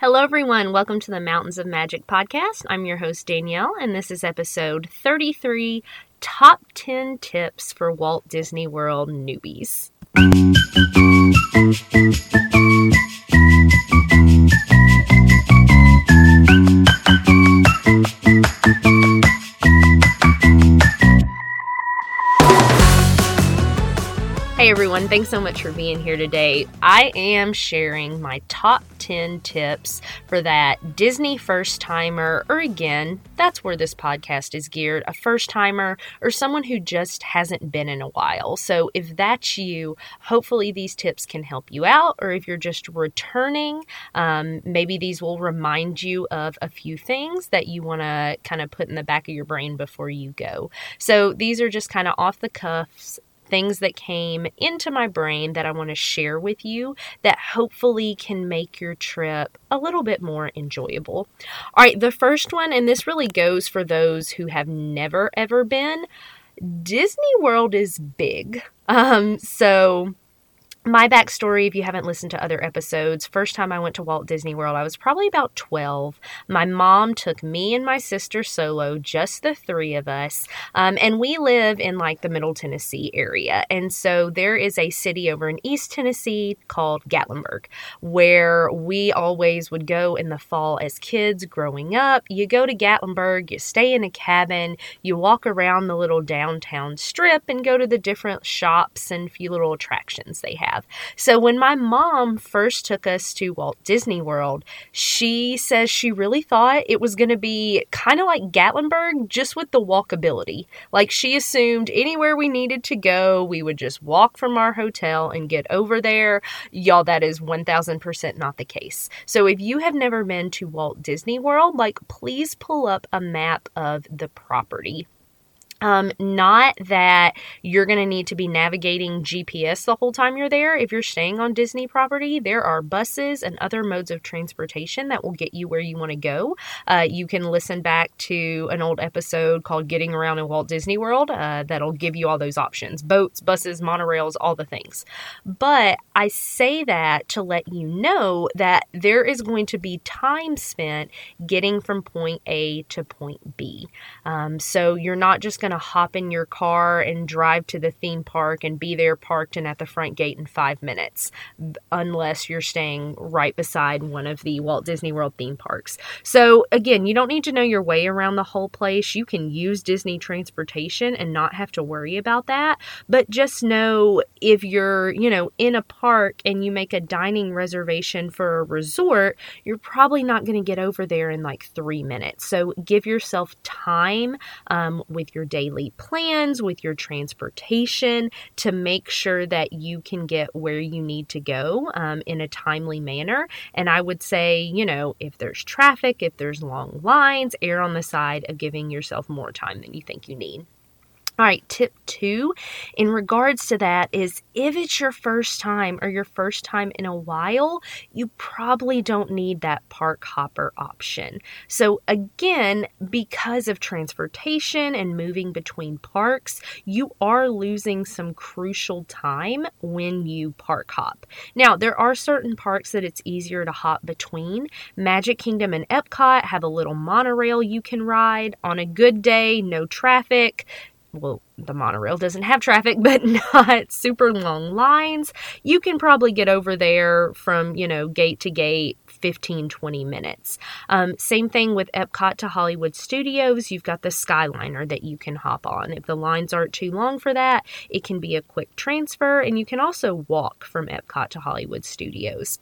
Hello, everyone. Welcome to the Mountains of Magic podcast. I'm your host, Daniele, and this is episode 33 Top 10 Tips for Walt Disney World Newbies. Everyone. Thanks so much for being here today. I am sharing my top 10 tips for that Disney first timer, or again, that's where this podcast is geared a first timer or someone who just hasn't been in a while. So if that's you, hopefully these tips can help you out, or if you're just returning, um, maybe these will remind you of a few things that you want to kind of put in the back of your brain before you go. So these are just kind of off the cuffs things that came into my brain that I want to share with you that hopefully can make your trip a little bit more enjoyable. All right, the first one, and this really goes for those who have never ever been. Disney World is big. Um, so my backstory, if you haven't listened to other episodes, first time I went to Walt Disney World, I was probably about 12. My mom took me and my sister solo, just the three of us. Um, and we live in like the Middle Tennessee area. And so there is a city over in East Tennessee called Gatlinburg, where we always would go in the fall as kids growing up. You go to Gatlinburg, you stay in a cabin, you walk around the little downtown strip and go to the different shops and few little attractions they have have. So when my mom first took us to Walt Disney World, she says she really thought it was going to be kind of like Gatlinburg, just with the walkability. Like she assumed anywhere we needed to go, we would just walk from our hotel and get over there. Y'all, that is 1000% not the case. So if you have never been to Walt Disney World, like please pull up a map of the property um, not that you're going to need to be navigating GPS the whole time you're there. If you're staying on Disney property, there are buses and other modes of transportation that will get you where you want to go. Uh, you can listen back to an old episode called Getting Around in Walt Disney World uh, that'll give you all those options boats, buses, monorails, all the things. But I say that to let you know that there is going to be time spent getting from point A to point B. Um, so you're not just going going to hop in your car and drive to the theme park and be there parked and at the front gate in five minutes, unless you're staying right beside one of the Walt Disney World theme parks. So, again, you don't need to know your way around the whole place. You can use Disney transportation and not have to worry about that. But just know if you're, you know, in a park and you make a dining reservation for a resort, you're probably not going to get over there in like three minutes. So, give yourself time um, with your day daily plans, with your transportation to make sure that you can get where you need to go um, in a timely manner. And I would say, you know, if there's traffic, if there's long lines, err on the side of giving yourself more time than you think you need. All right, tip two in regards to that is if it's your first time or your first time in a while, you probably don't need that park hopper option. So, again, because of transportation and moving between parks, you are losing some crucial time when you park hop. Now, there are certain parks that it's easier to hop between. Magic Kingdom and Epcot have a little monorail you can ride on a good day, no traffic well, the monorail doesn't have traffic, but not super long lines. You can probably get over there from, you know, gate to gate 15, 20 minutes. Um, same thing with Epcot to Hollywood Studios. You've got the Skyliner that you can hop on. If the lines aren't too long for that, it can be a quick transfer, and you can also walk from Epcot to Hollywood Studios.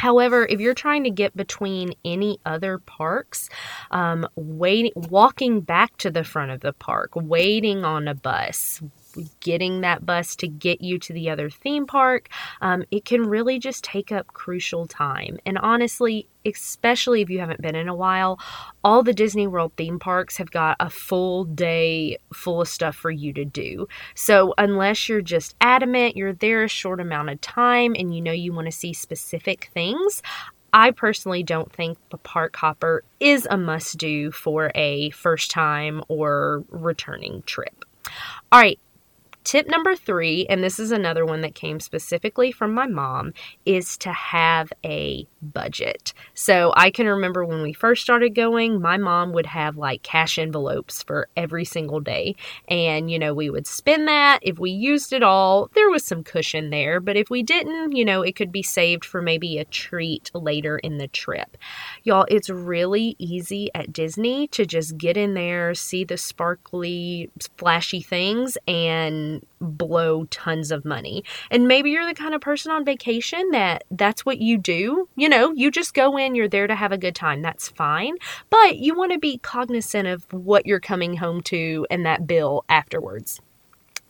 However, if you're trying to get between any other parks, um, waiting, walking back to the front of the park, waiting on a bus, getting that bus to get you to the other theme park, um, it can really just take up crucial time. And honestly, especially if you haven't been in a while, all the Disney World theme parks have got a full day full of stuff for you to do. So, unless you're just adamant you're there a short amount of time and you know you want to see specific things, I personally don't think the park hopper is a must do for a first time or returning trip. All right, Tip number three, and this is another one that came specifically from my mom, is to have a budget. So I can remember when we first started going, my mom would have like cash envelopes for every single day. And, you know, we would spend that. If we used it all, there was some cushion there. But if we didn't, you know, it could be saved for maybe a treat later in the trip. Y'all, it's really easy at Disney to just get in there, see the sparkly, flashy things, and blow tons of money. And maybe you're the kind of person on vacation that that's what you do. You know, you just go in, you're there to have a good time. That's fine. But you want to be cognizant of what you're coming home to and that bill afterwards.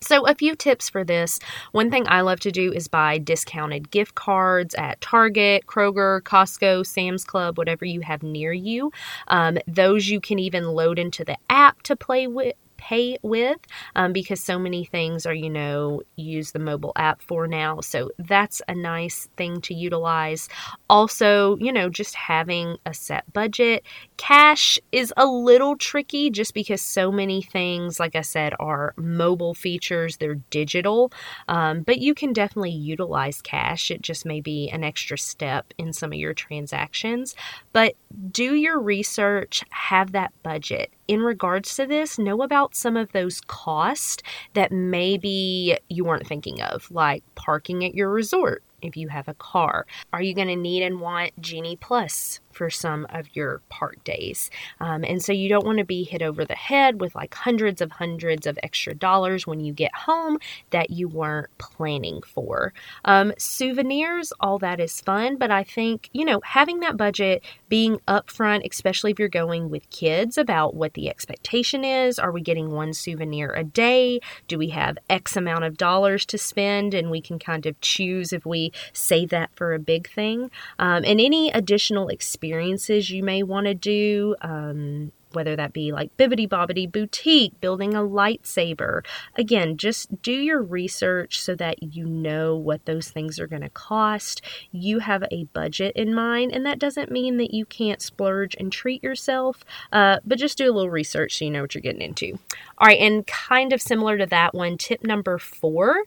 So, a few tips for this. One thing I love to do is buy discounted gift cards at Target, Kroger, Costco, Sam's Club, whatever you have near you. Um, those you can even load into the app to play with pay with um, because so many things are, you know, use the mobile app for now. So that's a nice thing to utilize. Also, you know, just having a set budget. Cash is a little tricky just because so many things, like I said, are mobile features, they're digital, um, but you can definitely utilize cash. It just may be an extra step in some of your transactions. But do your research, have that budget in regards to this, know about some of those costs that maybe you weren't thinking of, like parking at your resort if you have a car? Are you going to need and want Genie Plus for some of your park days? Um, and so you don't want to be hit over the head with like hundreds of hundreds of extra dollars when you get home that you weren't planning for. Um, souvenirs, all that is fun, but I think, you know, having that budget, being upfront, especially if you're going with kids about what the expectation is. Are we getting one souvenir a day? Do we have X amount of dollars to spend? And we can kind of choose if we save that for a big thing. Um, and any additional experiences you may want to do. Um, whether that be like Bibbidi Bobbidi Boutique, building a lightsaber. Again, just do your research so that you know what those things are going to cost. You have a budget in mind, and that doesn't mean that you can't splurge and treat yourself, uh, but just do a little research so you know what you're getting into. All right, and kind of similar to that one, tip number four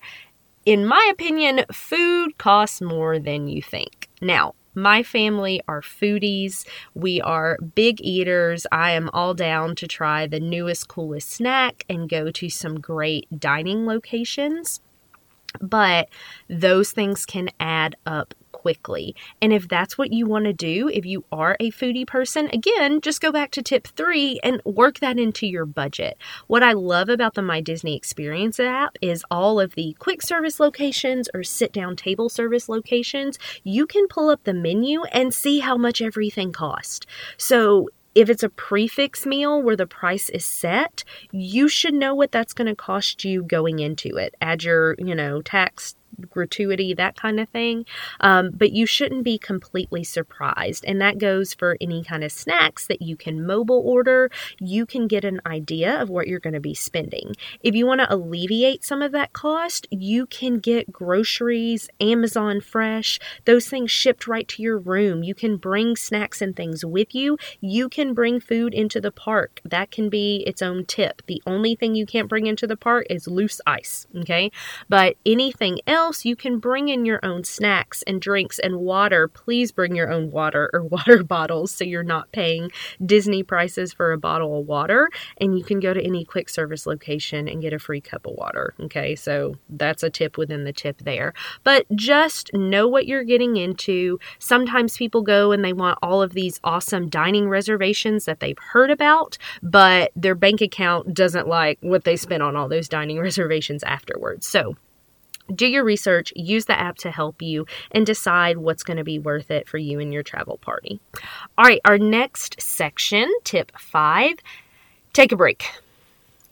in my opinion, food costs more than you think. Now, my family are foodies. We are big eaters. I am all down to try the newest, coolest snack and go to some great dining locations. But those things can add up quickly. And if that's what you want to do, if you are a foodie person, again, just go back to tip three and work that into your budget. What I love about the My Disney Experience app is all of the quick service locations or sit down table service locations. You can pull up the menu and see how much everything costs. So if it's a prix fixe meal where the price is set, you should know what that's going to cost you going into it. Add your, you know, tax gratuity, that kind of thing. Um, but you shouldn't be completely surprised. And that goes for any kind of snacks that you can mobile order. You can get an idea of what you're going to be spending. If you want to alleviate some of that cost, you can get groceries, Amazon Fresh, those things shipped right to your room. You can bring snacks and things with you. You can bring food into the park. That can be its own tip. The only thing you can't bring into the park is loose ice. Okay. But anything else, you can bring in your own snacks and drinks and water. Please bring your own water or water bottles so you're not paying Disney prices for a bottle of water. And you can go to any quick service location and get a free cup of water. Okay, so that's a tip within the tip there. But just know what you're getting into. Sometimes people go and they want all of these awesome dining reservations that they've heard about, but their bank account doesn't like what they spent on all those dining reservations afterwards. So, do your research, use the app to help you, and decide what's going to be worth it for you and your travel party. All right, our next section, tip five take a break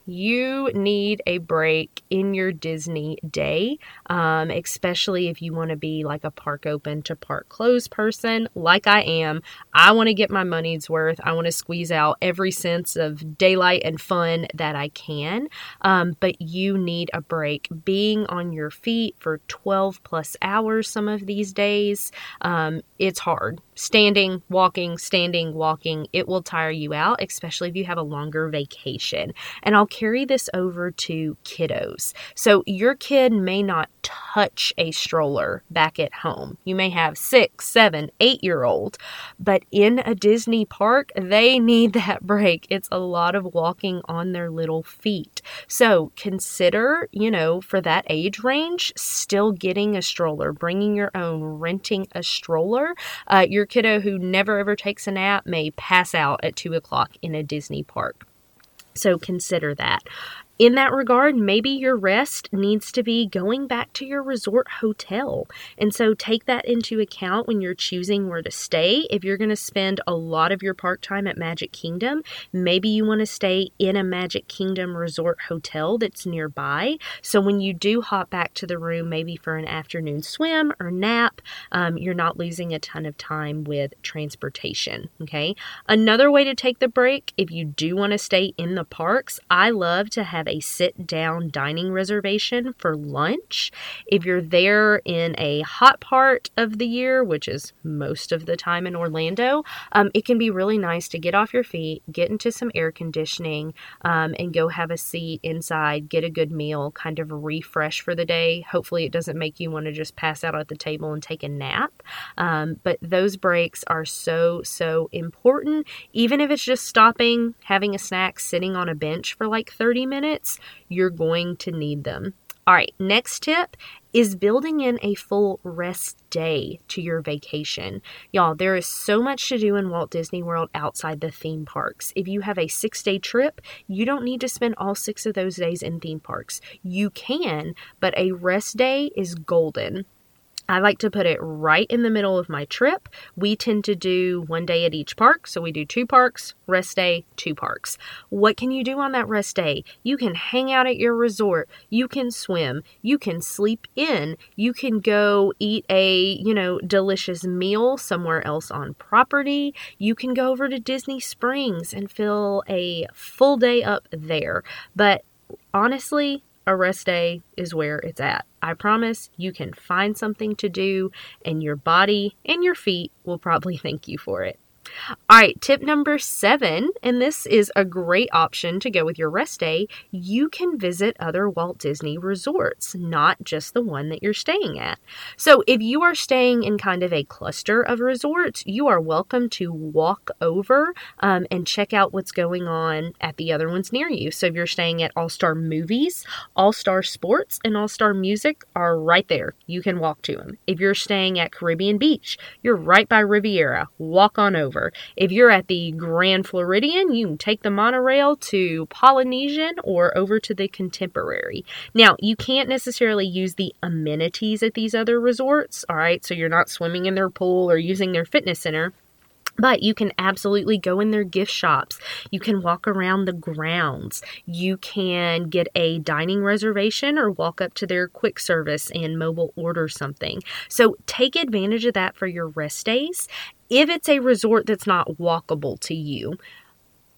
you need a break in your Disney day, um, especially if you want to be like a park open to park closed person, like I am. I want to get my money's worth. I want to squeeze out every sense of daylight and fun that I can. Um, but you need a break. Being on your feet for 12 plus hours some of these days, um, it's hard. Standing, walking, standing, walking, it will tire you out, especially if you have a longer vacation. And I'll carry this over to kiddos. So your kid may not touch a stroller back at home. You may have six, seven, eight year old, but in a Disney park, they need that break. It's a lot of walking on their little feet. So consider, you know, for that age range, still getting a stroller, bringing your own, renting a stroller. Uh, your kiddo who never ever takes a nap may pass out at two o'clock in a Disney park. So consider that in that regard, maybe your rest needs to be going back to your resort hotel. And so take that into account when you're choosing where to stay. If you're going to spend a lot of your park time at Magic Kingdom, maybe you want to stay in a Magic Kingdom resort hotel that's nearby. So when you do hop back to the room, maybe for an afternoon swim or nap, um, you're not losing a ton of time with transportation. Okay. Another way to take the break, if you do want to stay in the parks, I love to have a sit down dining reservation for lunch. If you're there in a hot part of the year, which is most of the time in Orlando, um, it can be really nice to get off your feet, get into some air conditioning, um, and go have a seat inside, get a good meal, kind of refresh for the day. Hopefully, it doesn't make you want to just pass out at the table and take a nap. Um, but those breaks are so, so important. Even if it's just stopping, having a snack, sitting on a bench for like 30 minutes you're going to need them. All right, next tip is building in a full rest day to your vacation. Y'all, there is so much to do in Walt Disney World outside the theme parks. If you have a six day trip, you don't need to spend all six of those days in theme parks. You can, but a rest day is golden. I like to put it right in the middle of my trip. We tend to do one day at each park. So we do two parks, rest day, two parks. What can you do on that rest day? You can hang out at your resort. You can swim. You can sleep in. You can go eat a, you know, delicious meal somewhere else on property. You can go over to Disney Springs and fill a full day up there. But honestly, a rest day is where it's at. I promise you can find something to do, and your body and your feet will probably thank you for it. All right, tip number seven, and this is a great option to go with your rest day. You can visit other Walt Disney resorts, not just the one that you're staying at. So, if you are staying in kind of a cluster of resorts, you are welcome to walk over um, and check out what's going on at the other ones near you. So, if you're staying at All Star Movies, All Star Sports, and All Star Music are right there. You can walk to them. If you're staying at Caribbean Beach, you're right by Riviera. Walk on over If you're at the Grand Floridian, you can take the monorail to Polynesian or over to the Contemporary. Now, you can't necessarily use the amenities at these other resorts, all right? So you're not swimming in their pool or using their fitness center. But you can absolutely go in their gift shops. You can walk around the grounds. You can get a dining reservation or walk up to their quick service and mobile order something. So take advantage of that for your rest days. If it's a resort that's not walkable to you,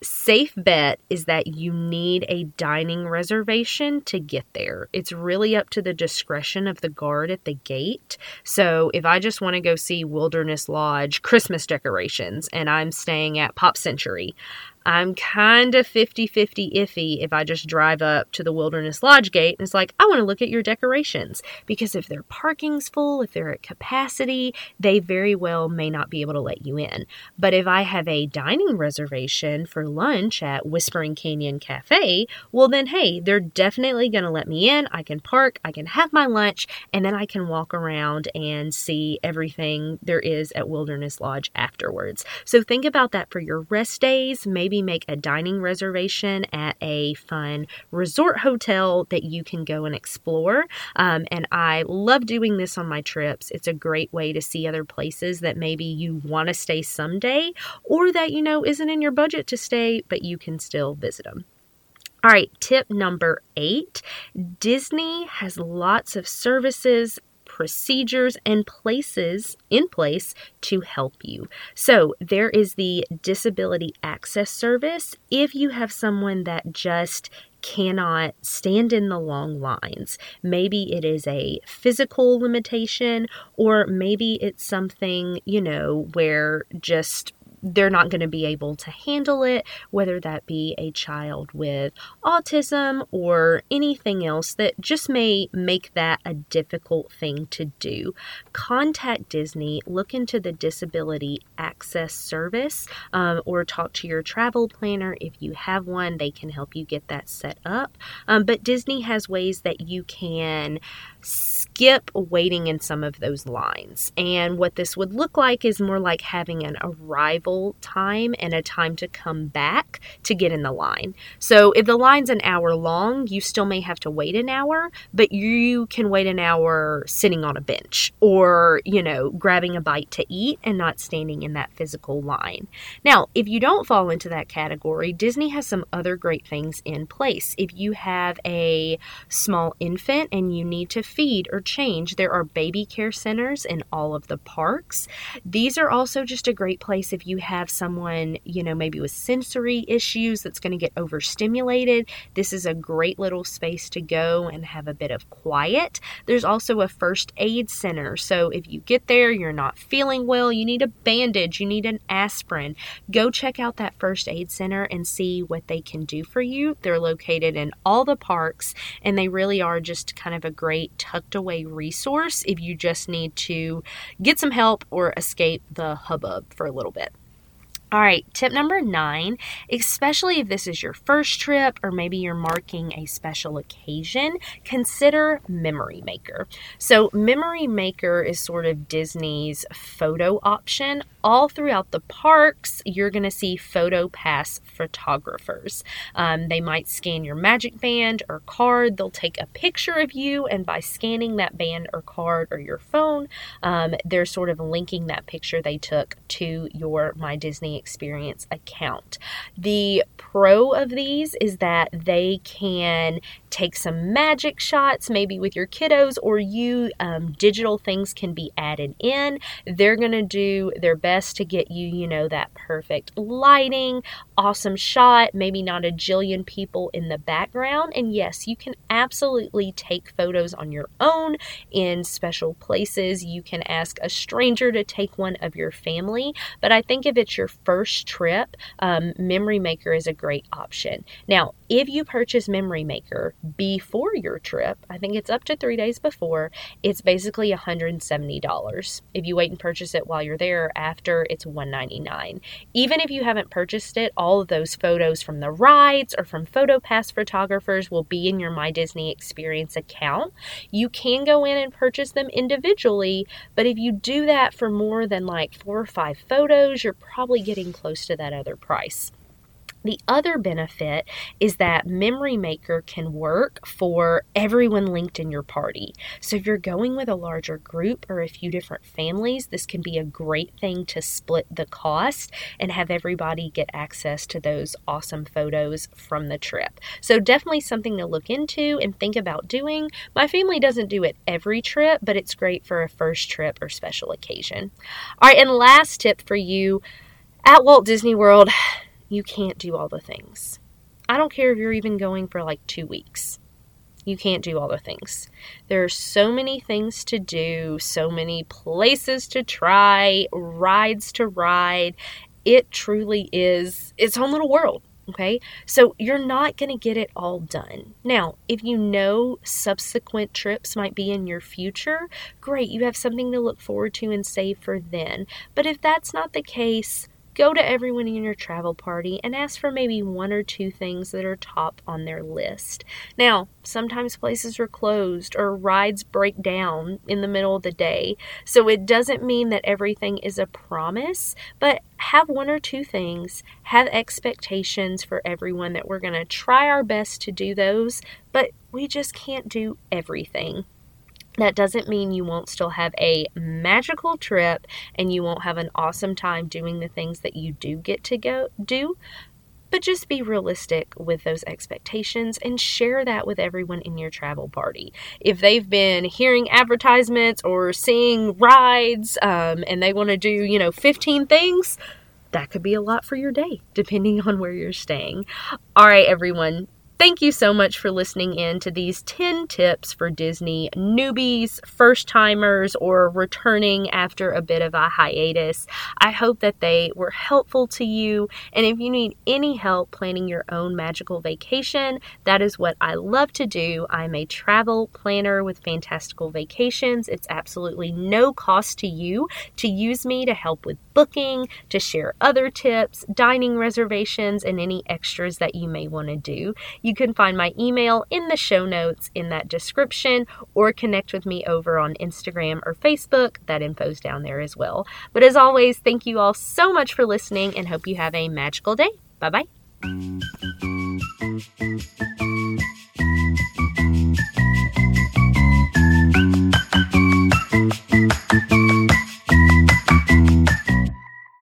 safe bet is that you need a dining reservation to get there. It's really up to the discretion of the guard at the gate. So if I just want to go see Wilderness Lodge Christmas decorations and I'm staying at Pop Century, I'm kind of 50 50 iffy if I just drive up to the Wilderness Lodge gate and it's like, I want to look at your decorations. Because if their parking's full, if they're at capacity, they very well may not be able to let you in. But if I have a dining reservation for lunch at Whispering Canyon Cafe, well, then hey, they're definitely going to let me in. I can park, I can have my lunch, and then I can walk around and see everything there is at Wilderness Lodge afterwards. So think about that for your rest days. Maybe maybe make a dining reservation at a fun resort hotel that you can go and explore. Um, and I love doing this on my trips. It's a great way to see other places that maybe you want to stay someday or that you know isn't in your budget to stay, but you can still visit them. All right, tip number eight Disney has lots of services procedures and places in place to help you. So, there is the Disability Access Service if you have someone that just cannot stand in the long lines. Maybe it is a physical limitation, or maybe it's something, you know, where just they're not going to be able to handle it, whether that be a child with autism or anything else that just may make that a difficult thing to do. Contact Disney, look into the Disability Access Service, um, or talk to your travel planner if you have one. They can help you get that set up. Um, but Disney has ways that you can skip waiting in some of those lines. And what this would look like is more like having an arrival time and a time to come back to get in the line. So if the line's an hour long, you still may have to wait an hour, but you can wait an hour sitting on a bench or, you know, grabbing a bite to eat and not standing in that physical line. Now, if you don't fall into that category, Disney has some other great things in place. If you have a small infant and you need to feed or change, there are baby care centers in all of the parks. These are also just a great place if you have someone, you know, maybe with sensory issues that's going to get overstimulated. This is a great little space to go and have a bit of quiet. There's also a first aid center. So if you get there, you're not feeling well, you need a bandage, you need an aspirin, go check out that first aid center and see what they can do for you. They're located in all the parks and they really are just kind of a great tucked away resource if you just need to get some help or escape the hubbub for a little bit. All right, tip number nine, especially if this is your first trip or maybe you're marking a special occasion, consider Memory Maker. So, Memory Maker is sort of Disney's photo option. All throughout the parks, you're going to see Photo Pass photographers. Um, they might scan your magic band or card, they'll take a picture of you, and by scanning that band or card or your phone, um, they're sort of linking that picture they took to your My Disney experience account. The pro of these is that they can take some magic shots, maybe with your kiddos, or you. Um, digital things can be added in. They're going to do their best to get you, you know, that perfect lighting, awesome shot, maybe not a jillion people in the background. And yes, you can absolutely take photos on your own in special places. You can ask a stranger to take one of your family. But I think if it's your first trip, um, Memory Maker is a great option. Now, if you purchase Memory Maker before your trip, I think it's up to three days before, it's basically $170. If you wait and purchase it while you're there after, it's 199. Even if you haven't purchased it, all of those photos from the rides or from PhotoPass photographers will be in your My Disney Experience account. You can go in and purchase them individually, but if you do that for more than like four or five photos, you're probably getting close to that other price. The other benefit is that Memory Maker can work for everyone linked in your party. So, if you're going with a larger group or a few different families, this can be a great thing to split the cost and have everybody get access to those awesome photos from the trip. So, definitely something to look into and think about doing. My family doesn't do it every trip, but it's great for a first trip or special occasion. All right, and last tip for you at Walt Disney World, you can't do all the things. I don't care if you're even going for like two weeks. You can't do all the things. There are so many things to do, so many places to try, rides to ride. It truly is its own little world. Okay, so you're not going to get it all done. Now, if you know subsequent trips might be in your future, great, you have something to look forward to and save for then. But if that's not the case, Go to everyone in your travel party and ask for maybe one or two things that are top on their list. Now, sometimes places are closed or rides break down in the middle of the day, so it doesn't mean that everything is a promise, but have one or two things, have expectations for everyone that we're going to try our best to do those, but we just can't do everything. That doesn't mean you won't still have a magical trip and you won't have an awesome time doing the things that you do get to go do. But just be realistic with those expectations and share that with everyone in your travel party. If they've been hearing advertisements or seeing rides um, and they want to do, you know, 15 things, that could be a lot for your day, depending on where you're staying. All right, everyone thank you so much for listening in to these 10 tips for Disney newbies, first timers, or returning after a bit of a hiatus. I hope that they were helpful to you. And if you need any help planning your own magical vacation, that is what I love to do. I'm a travel planner with Fantastical Vacations. It's absolutely no cost to you to use me to help with booking, to share other tips, dining reservations, and any extras that you may want to do. You can find my email in the show notes in that description or connect with me over on Instagram or Facebook. That info's down there as well. But as always, thank you all so much for listening and hope you have a magical day. Bye bye.